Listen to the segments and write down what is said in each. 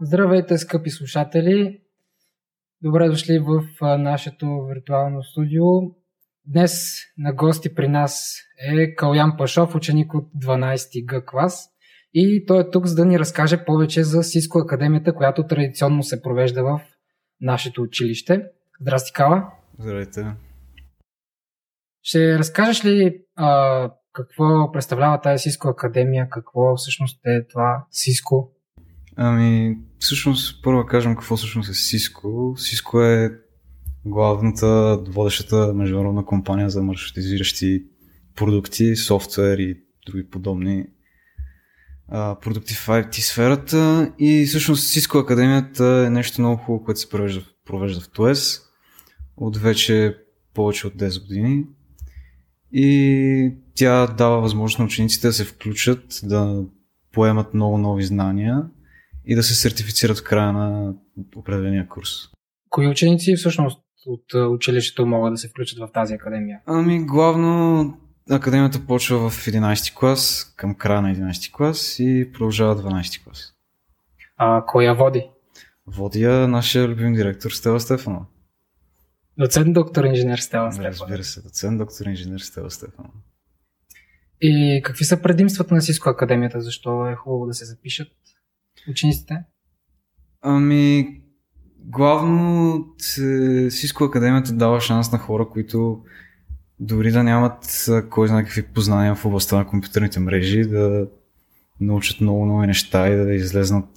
Здравейте, скъпи слушатели! Добре дошли в нашето виртуално студио. Днес на гости при нас е Калян Пашов, ученик от 12 Г клас. И той е тук, за да ни разкаже повече за Сиско Академията, която традиционно се провежда в нашето училище. Здрасти, Кала! Здравейте! Ще разкажеш ли а, какво представлява тази Сиско Академия, какво всъщност е това Сиско? Ами, всъщност, първо кажем какво всъщност е Cisco. Cisco е главната, водещата международна компания за маршрутизиращи продукти, софтуер и други подобни а, продукти в IT сферата. И всъщност Cisco Академията е нещо много хубаво, което се провежда, провежда в ТОЕС от вече повече от 10 години. И тя дава възможност на учениците да се включат, да поемат много нови знания и да се сертифицират в края на определения курс. Кои ученици всъщност от училището могат да се включат в тази академия? Ами главно академията почва в 11 клас, към края на 11 клас и продължава 12 клас. А кой я води? Води я нашия любим директор Стела Стефанова. Доцент доктор инженер Стела Стефанова. Разбира се, доцент доктор инженер Стела Стефанова. И какви са предимствата на Сиско Академията? Защо е хубаво да се запишат учениците? Ами, главно Сиско Академията дава шанс на хора, които дори да нямат кой знае какви познания в областта на компютърните мрежи, да научат много нови неща и да излезнат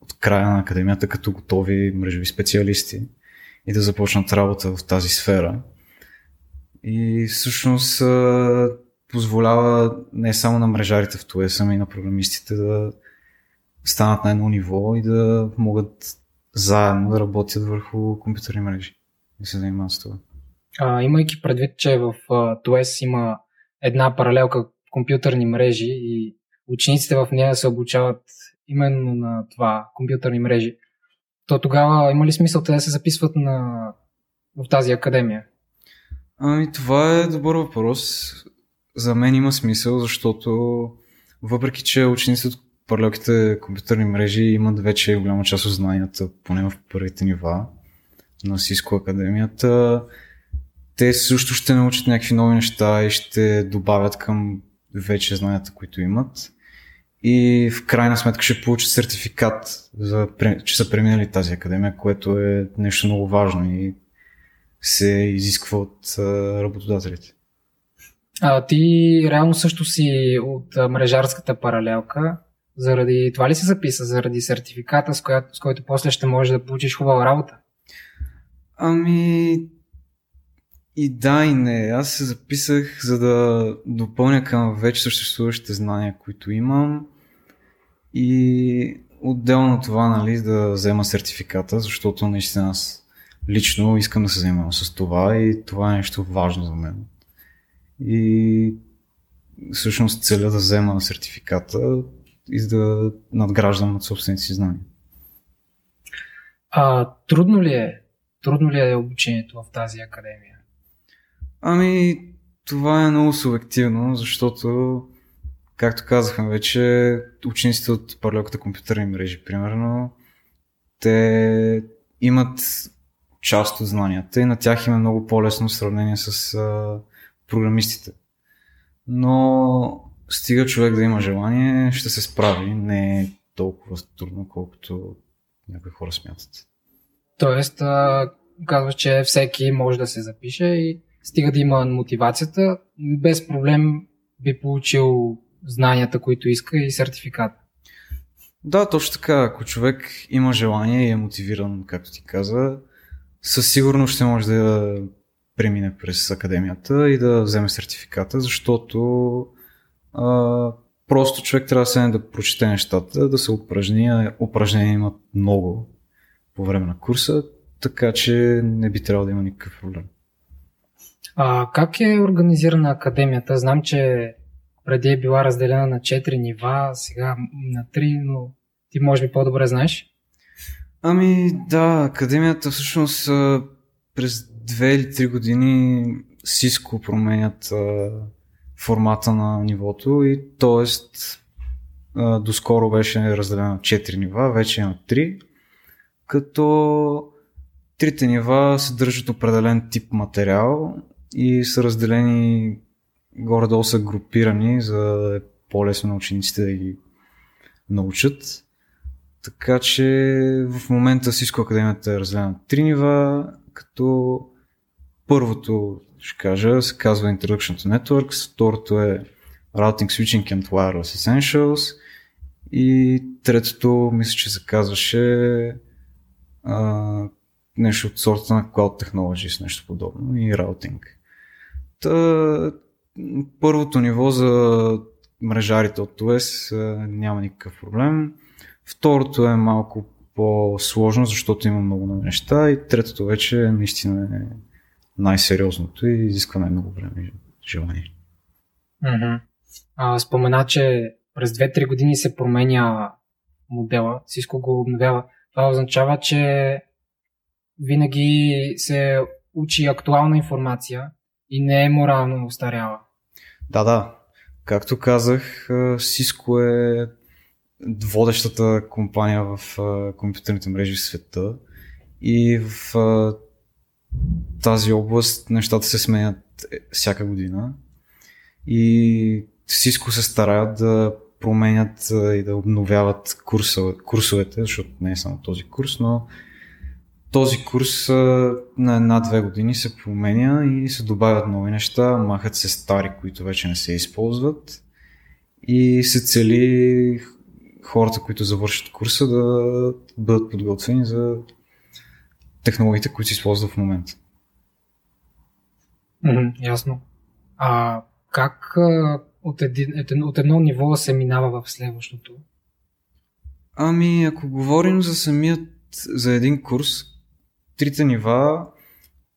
от края на академията като готови мрежови специалисти и да започнат работа в тази сфера. И всъщност позволява не само на мрежарите в ТУЕС, ами и на програмистите да станат на едно ниво и да могат заедно да работят върху компютърни мрежи и се занимават с това. А, имайки предвид, че в ТУЕС има една паралелка компютърни мрежи и учениците в нея се обучават именно на това компютърни мрежи, то тогава има ли смисъл те да се записват на, в тази академия? Ами това е добър въпрос. За мен има смисъл, защото въпреки, че учениците от паралелките компютърни мрежи имат вече голяма част от знанията, поне в първите нива на Cisco Академията. Те също ще научат някакви нови неща и ще добавят към вече знанията, които имат. И в крайна сметка ще получат сертификат, за, че са преминали тази академия, което е нещо много важно и се изисква от работодателите. А, ти реално също си от мрежарската паралелка. Заради това ли се записа? Заради сертификата, с, която, с който после ще можеш да получиш хубава работа? Ами, и да, и не. Аз се записах, за да допълня към вече съществуващите знания, които имам. И отделно това, нали, да взема сертификата, защото наистина аз лично искам да се занимавам с това и това е нещо важно за мен. И всъщност целя да взема сертификата и да надграждам над собствените си знания. А, трудно ли е? Трудно ли е обучението в тази академия? Ами, това е много субективно, защото, както казахме вече, учениците от паралелката компютърни мрежи, примерно, те имат част от знанията и на тях им е много по-лесно в сравнение с а, програмистите. Но стига човек да има желание, ще се справи. Не е толкова трудно, колкото някои хора смятат. Тоест, казваш, че всеки може да се запише и стига да има мотивацията, без проблем би получил знанията, които иска и сертификат. Да, точно така. Ако човек има желание и е мотивиран, както ти каза, със сигурност ще може да премине през академията и да вземе сертификата, защото а, просто човек трябва да се да прочете нещата, да се упражни. Упражнения имат много по време на курса, така че не би трябвало да има никакъв проблем. А, как е организирана академията? Знам, че преди е била разделена на 4 нива, сега на 3, но ти може би по-добре знаеш. Ами да, академията всъщност през 2 или 3 години Cisco променят формата на нивото и т.е. доскоро беше разделена на 4 нива, вече има 3, като трите нива съдържат определен тип материал и са разделени горе-долу са групирани, за да е по-лесно на учениците да ги научат. Така че в момента Cisco Академията е разделена на три нива, като първото, ще кажа, се казва Introduction to Networks, второто е Routing Switching and Wireless Essentials и третото, мисля, че се казваше а, нещо от сорта на Cloud Technologies, нещо подобно и Routing. Та, първото ниво за мрежарите от OS няма никакъв проблем. Второто е малко по-сложно, защото има много неща и третото вече наистина е най-сериозното и изисква най-много време и желание. Mm-hmm. А, спомена, че през 2-3 години се променя модела, Cisco го обновява. Това означава, че винаги се учи актуална информация и не е морално устаряла. Да, да. Както казах, Cisco е водещата компания в компютърните мрежи в света и в тази област нещата се сменят е, всяка година. И Cisco се стараят да променят и да обновяват курсове, курсовете, защото не е само този курс, но този курс на една-две години се променя и се добавят нови неща, махат се стари, които вече не се използват. И се цели хората, които завършат курса да бъдат подготвени за технологиите, които се използват в момента. Mm, ясно. А как от, един, от едно ниво се минава в следващото? Ами, ако говорим за самият, за един курс, трите нива,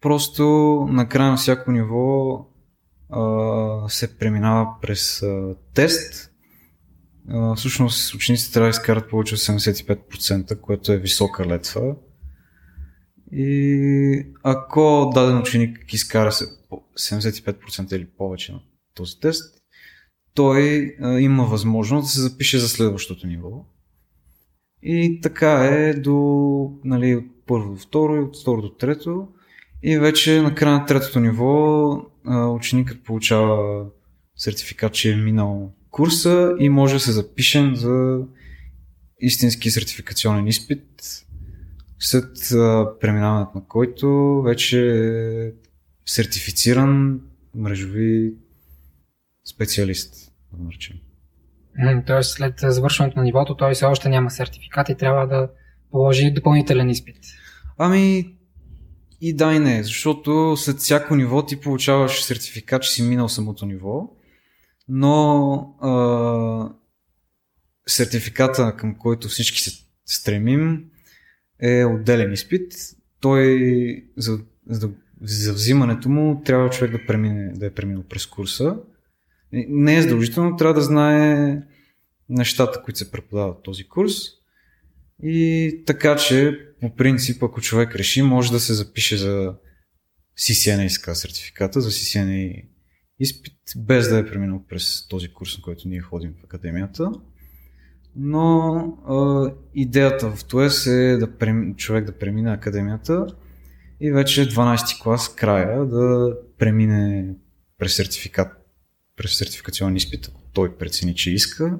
просто на края на всяко ниво а, се преминава през а, тест. А, всъщност учениците трябва да изкарат повече от 75%, което е висока летва. И ако даден ученик изкара 75% или повече на този тест, той има възможност да се запише за следващото ниво. И така е до нали, от първо до второ и от второ до трето. И вече на края на третото ниво ученикът получава сертификат, че е минал курса и може да се запишем за истински сертификационен изпит, след а, преминаването на който вече е сертифициран мрежови специалист, да наречем. Тоест след завършването на нивото той все още няма сертификат и трябва да положи допълнителен изпит. Ами и да и не, защото след всяко ниво ти получаваш сертификат, че си минал самото ниво, но а, сертификата, към който всички се стремим, е отделен изпит. Той за, за, за взимането му трябва човек да, премине, да е преминал през курса. Не е задължително, трябва да знае нещата, които се преподават в този курс. И така, че по принцип, ако човек реши, може да се запише за CCNA сертификата, за CCNA изпит, без да е преминал през този курс, на който ние ходим в академията. Но а, идеята в ТОЕС е да прем... човек да премине академията и вече 12 клас края да премине през сертификат, през сертификационен изпит, ако той прецени, че иска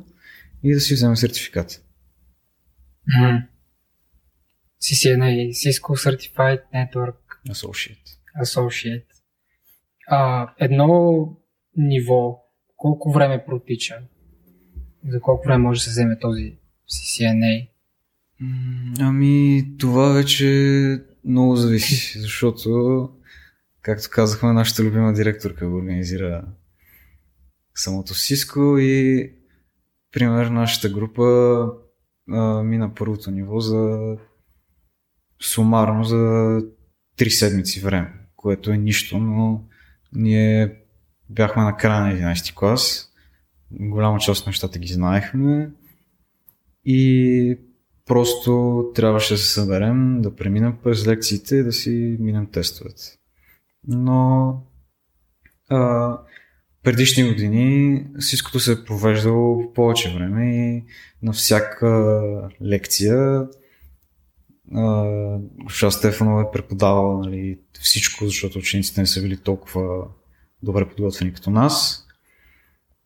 и да си вземе сертификат. Mm-hmm. CCNA, Cisco Certified Network Associate. Associate. А, едно ниво, колко време протича? За колко време може да се вземе този CCNA? Ами, това вече много зависи, защото, както казахме, нашата любима директорка го организира самото Cisco и, пример, нашата група а, мина първото ниво за сумарно за 3 седмици време, което е нищо, но ние бяхме на края на 11 клас, голяма част от нещата ги знаехме. И просто трябваше да се съберем, да преминем през лекциите и да си минем тестовете. Но а, предишни години всичкото се е провеждало повече време и на всяка лекция госпожа Стефанова е преподавала нали, всичко, защото учениците не са били толкова добре подготвени като нас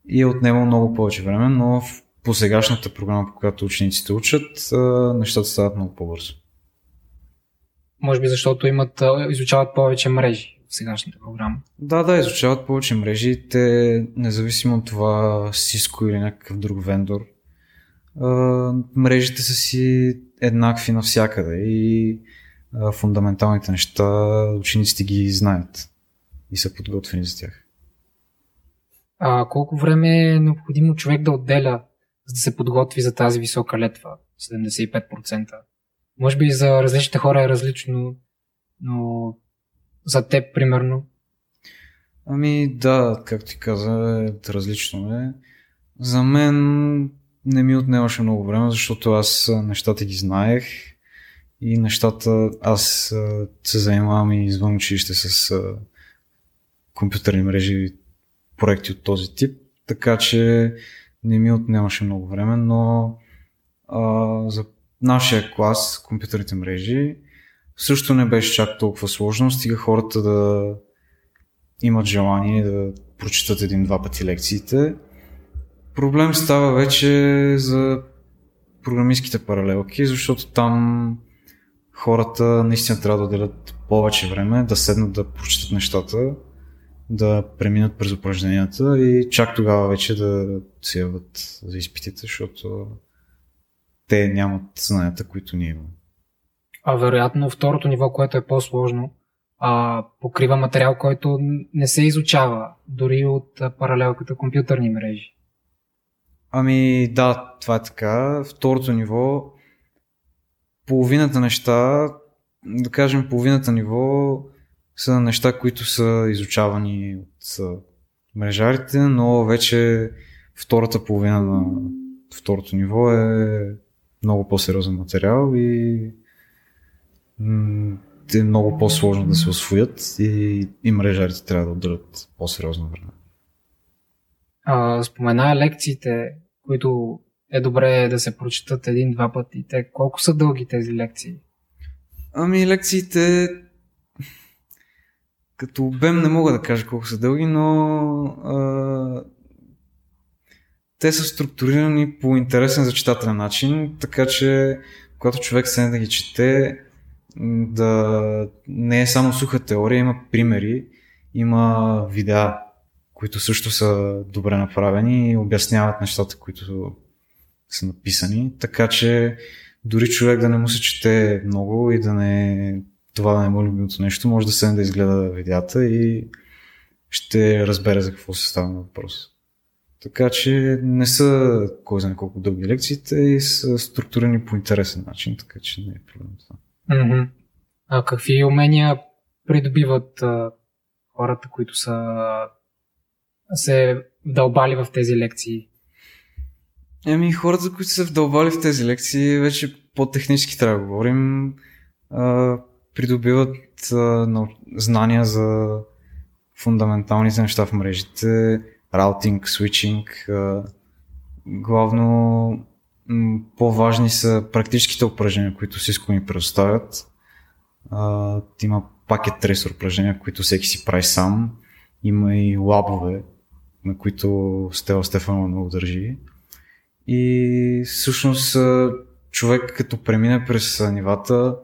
и е отнемал много повече време, но в по сегашната програма, по която учениците учат, нещата стават много по-бързо. Може би защото имат, изучават повече мрежи в сегашната програма. Да, да, изучават повече мрежи. Те, независимо от това Cisco или някакъв друг вендор, мрежите са си еднакви навсякъде и фундаменталните неща учениците ги знаят и са подготвени за тях. А колко време е необходимо човек да отделя, за да се подготви за тази висока летва? 75%. Може би за различните хора е различно, но за теб, примерно. Ами да, както ти каза, е различно е. За мен не ми отнемаше много време, защото аз нещата ги знаех и нещата, аз се занимавам и извън училище с компютърни мрежи проекти от този тип, така че не ми отнемаше много време, но а, за нашия клас, компютърните мрежи, също не беше чак толкова сложно, стига хората да имат желание да прочитат един-два пъти лекциите. Проблем става вече за програмистските паралелки, защото там хората наистина трябва да отделят повече време, да седнат да прочитат нещата, да преминат през упражненията и чак тогава вече да се яват за изпитите, защото те нямат знанията, които ние имаме. А вероятно второто ниво, което е по-сложно, а, покрива материал, който не се изучава дори от паралелката компютърни мрежи. Ами да, това е така. Второто ниво, половината неща, да кажем половината ниво са неща, които са изучавани от мрежарите, но вече втората половина на второто ниво е много по-сериозен материал и е много по-сложно да се освоят и, и мрежарите трябва да отделят по-сериозно време. А, спомена лекциите, които е добре да се прочитат един-два пъти. Те колко са дълги тези лекции? Ами лекциите като обем не мога да кажа колко са дълги, но а, те са структурирани по интересен за читателен начин, така че когато човек се да ги чете, да не е само суха теория, има примери, има видеа, които също са добре направени и обясняват нещата, които са написани, така че дори човек да не му се чете много и да не това да не му е любимото нещо, може да се да изгледа видеята и ще разбере за какво се става на въпрос. Така че не са кой знае колко дълги лекциите и са структурирани по интересен начин, така че не е проблем това. Mm-hmm. А какви умения придобиват а, хората, които са се вдълбали в тези лекции? Еми, хората, които са вдълбали в тези лекции, вече по-технически трябва да говорим. А, придобиват а, знания за фундаменталните неща в мрежите, раутинг, свичинг. главно по-важни са практическите упражнения, които Cisco ни предоставят. А, има пакет трейс упражнения, които всеки си прави сам. Има и лабове, на които Стела Стефанова много държи. И всъщност човек като премине през нивата,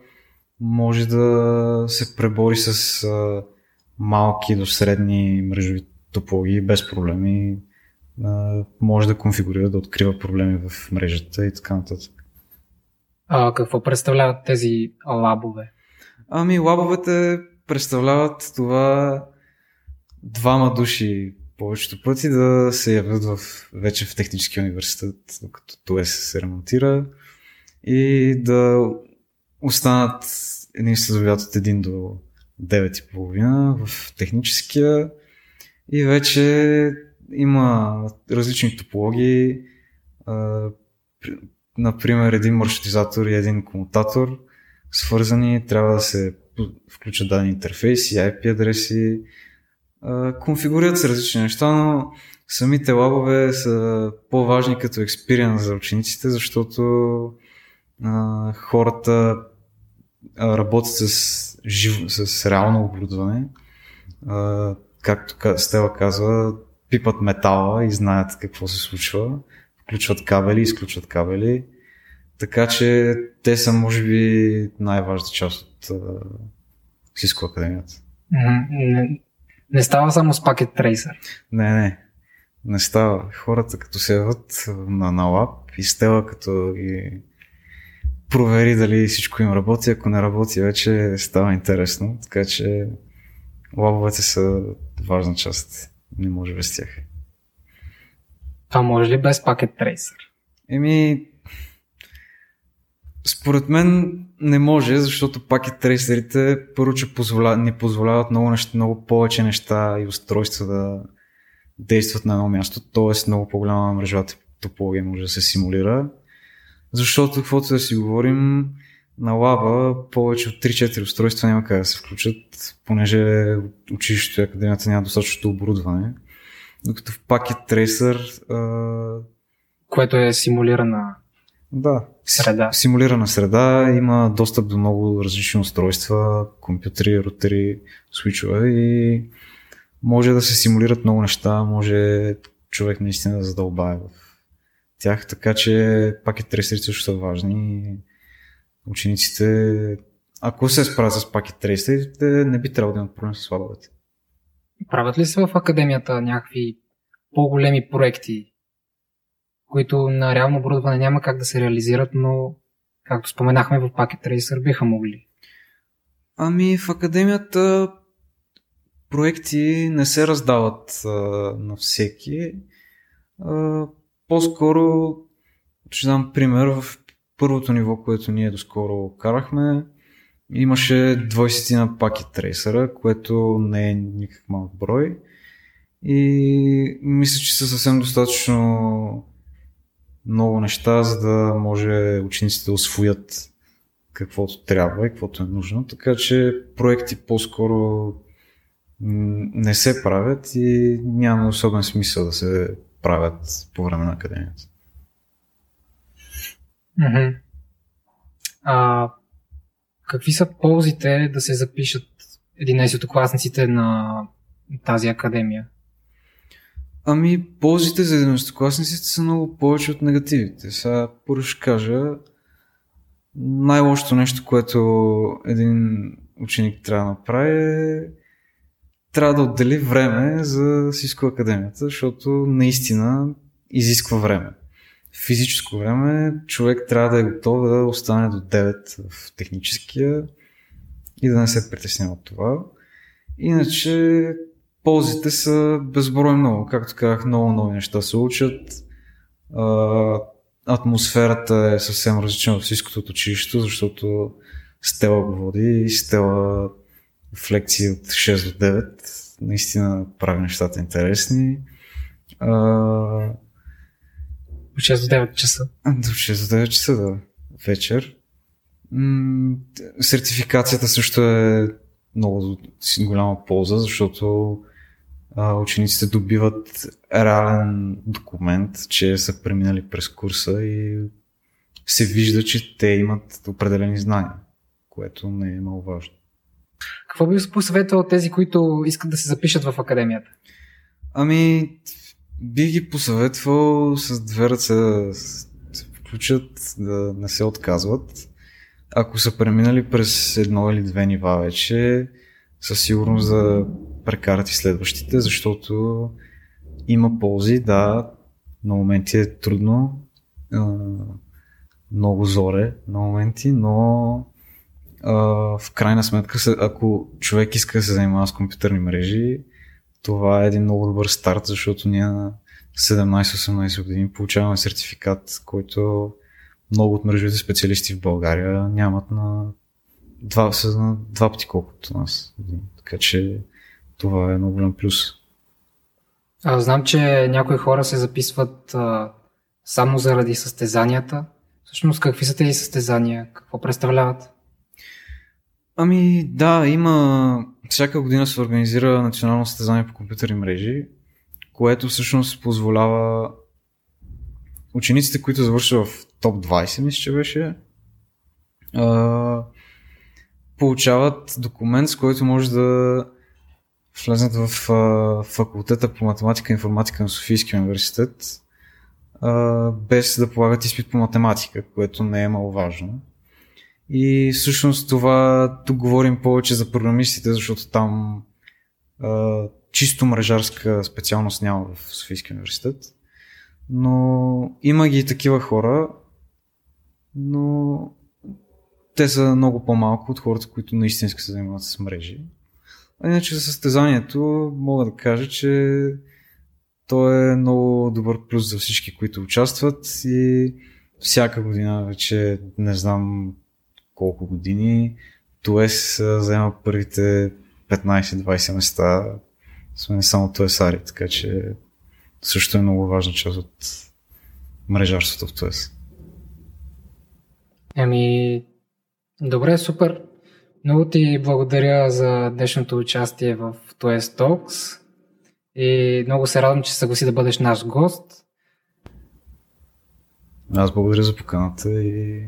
може да се пребори с а, малки до средни мрежови топологии без проблеми. А, може да конфигурира, да открива проблеми в мрежата и така нататък. А какво представляват тези лабове? Ами лабовете представляват това двама души повечето пъти да се явят в, вече в технически университет, докато това се ремонтира и да останат един следовят от 1 до 9.30 в техническия и вече има различни топологии. Например, един маршрутизатор и един комутатор свързани, трябва да се включат дадени интерфейси, IP адреси, конфигурират се различни неща, но самите лабове са по-важни като експириенс за учениците, защото хората работят с, жив, с реално оборудване. А, както Стела казва, пипат метала и знаят какво се случва. Включват кабели, изключват кабели. Така че те са, може би, най-важната част от Cisco Академията. Не, не става само с пакет трейсър. Не, не. Не става. Хората като седват на, на лап и стела като ги провери дали всичко им работи. Ако не работи, вече става интересно. Така че лабовете са важна част. Не може без тях. Това може ли без пакет трейсър? Еми, според мен не може, защото пакет трейсерите първо, че позволя, ни позволяват много, неща, много повече неща и устройства да действат на едно място, т.е. много по-голяма мрежовата топология може да се симулира. Защото, каквото да си говорим, на лаба повече от 3-4 устройства няма как да се включат, понеже училището и академията няма достатъчно оборудване. Докато в Packet Tracer... А... Което е симулирана да, среда. Симулирана среда, има достъп до много различни устройства, компютри, рутери, свичове и може да се симулират много неща, може човек наистина да задълбае в тях, така че пакет трейсерите също са важни. Учениците, ако се справят с пакет трейсерите, не би трябвало да имат проблем с слабовете. Правят ли се в академията някакви по-големи проекти, които на реално оборудване няма как да се реализират, но както споменахме в Packet Tracer биха могли? Ами в академията проекти не се раздават а, на всеки. А, по-скоро, ще дам пример, в първото ниво, което ние доскоро карахме, имаше 20 на пакет трейсера, което не е никакъв малък брой. И мисля, че са съвсем достатъчно много неща, за да може учениците да освоят каквото трябва и каквото е нужно. Така че проекти по-скоро не се правят и няма особен смисъл да се правят по време на академията. Mm-hmm. А, какви са ползите да се запишат 11-класниците на тази академия? Ами, ползите за 11-класниците са много повече от негативите. Сега първо ще кажа, най-лошото нещо, което един ученик трябва да направи е трябва да отдели време за Cisco Академията, защото наистина изисква време. Физическо време човек трябва да е готов да остане до 9 в техническия и да не се притеснява от това. Иначе ползите са безброй много. Както казах, много нови неща се учат. атмосферата е съвсем различна в всичкото от училището, защото Стела го води и Стела в лекции от 6 до 9 наистина прави нещата интересни. А... От 6 до 9 часа. До 6 до 9 часа, да. Вечер. М- сертификацията също е много голяма полза, защото а, учениците добиват реален документ, че са преминали през курса и се вижда, че те имат определени знания, което не е много важно. Какво би посъветвал тези, които искат да се запишат в академията? Ами, би ги посъветвал с две ръце да се включат, да не се отказват. Ако са преминали през едно или две нива вече, със сигурност да прекарат и следващите, защото има ползи, да, на моменти е трудно, много зоре на моменти, но в крайна сметка, ако човек иска да се занимава с компютърни мрежи, това е един много добър старт, защото ние на 17-18 години получаваме сертификат, който много от мрежовите специалисти в България нямат на два, на два пъти колкото нас. Така че това е много голям плюс. Аз знам, че някои хора се записват а, само заради състезанията. Всъщност, какви са тези състезания? Какво представляват? Ами да, има. Всяка година се организира национално състезание по компютърни мрежи, което всъщност позволява учениците, които завършват в топ 20, мисля, че беше, получават документ, с който може да влезнат в факултета по математика и информатика на Софийския университет, без да полагат изпит по математика, което не е маловажно. И всъщност това, тук говорим повече за програмистите, защото там а, чисто мрежарска специалност няма в Софийския университет. Но има ги и такива хора, но те са много по-малко от хората, които наистина се занимават с мрежи. А иначе за състезанието мога да кажа, че то е много добър плюс за всички, които участват и всяка година вече не знам колко години Туес заема първите 15-20 места. Сме само Туесари, така че също е много важна част от мрежарството в Туес. Ами, добре, супер. Много ти благодаря за днешното участие в Toys Talks и много се радвам, че съгласи да бъдеш наш гост. Аз благодаря за поканата и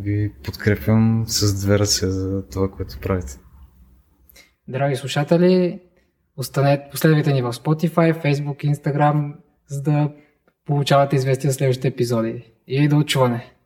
ви подкрепям с две ръце за това, което правите. Драги слушатели, останете, последвайте ни в Spotify, Facebook, Instagram, за да получавате известия следващите епизоди. И до очуване!